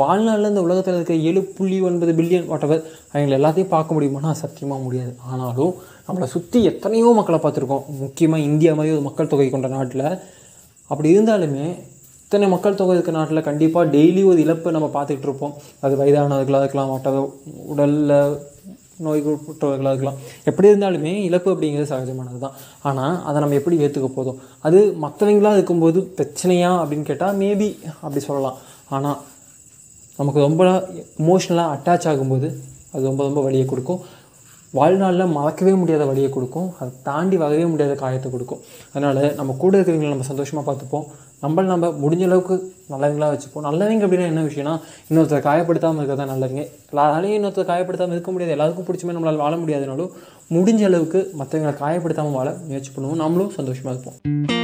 வாழ்நாளில் இந்த உலகத்தில் இருக்க ஏழு புள்ளி ஒன்பது பில்லியன் வாட்டவர் அவங்களை எல்லாத்தையும் பார்க்க முடியுமானா சத்தியமாக முடியாது. ஆனாலும் நம்மளை சுற்றி எத்தனையோ மக்களை பார்த்துருக்கோம். முக்கியமாக இந்தியா மாதிரி ஒரு மக்கள் தொகை கொண்ட நாட்டில். அப்படி இருந்தாலுமே இத்தனை மக்கள் தொகை இருக்க நாட்டில் கண்டிப்பாக டெய்லி ஒரு இழப்பை நம்ம பார்த்துக்கிட்டு இருப்போம். அது வயதானவர்களாக இருக்கலாம் மற்ற உடலில் நோய்க்குற்றவர்களாக இருக்கலாம். எப்படி இருந்தாலுமே இழப்பு அப்படிங்கிறது சகஜமானது தான் ஆனால் அதை நம்ம எப்படி ஏற்றுக்க போதும்? அது மற்றவங்களாக இருக்கும்போது பிரச்சனையா அப்படின்னு கேட்டால் மேபி அப்படி சொல்லலாம். ஆனால் நமக்கு ரொம்ப எமோஷ்னலாக அட்டாச் ஆகும்போது அது ரொம்ப ரொம்ப வழியை கொடுக்கும். வாழ்நாளில் மறக்கவே முடியாத வழியை கொடுக்கும். அதை தாண்டி வரவே முடியாத காயத்தை கொடுக்கும். அதனால் நம்ம கூட இருக்கிறவங்களை நம்ம சந்தோஷமாக பார்த்துப்போம். நம்மள நம்ம முடிஞ்ச அளவுக்கு நல்லவங்களாக வச்சுப்போம். நல்லவங்க அப்படின்னா என்ன விஷயம்னா இன்னொருத்தர் காயப்படுத்தாமல் இருக்கிறதா நல்லவங்க. எல்லாராலையும் இன்னொருத்தர் காயப்படுத்தாமல் இருக்க முடியாது. எல்லாருக்கும் பிடிச்ச மாதிரி நம்மளால் வாழ முடியாதுனாலும் முடிஞ்ச அளவுக்கு மற்றவங்களை காயப்படுத்தாமல் வாழ முயற்சி பண்ணுவோம். நம்மளும் சந்தோஷமாக இருப்போம்.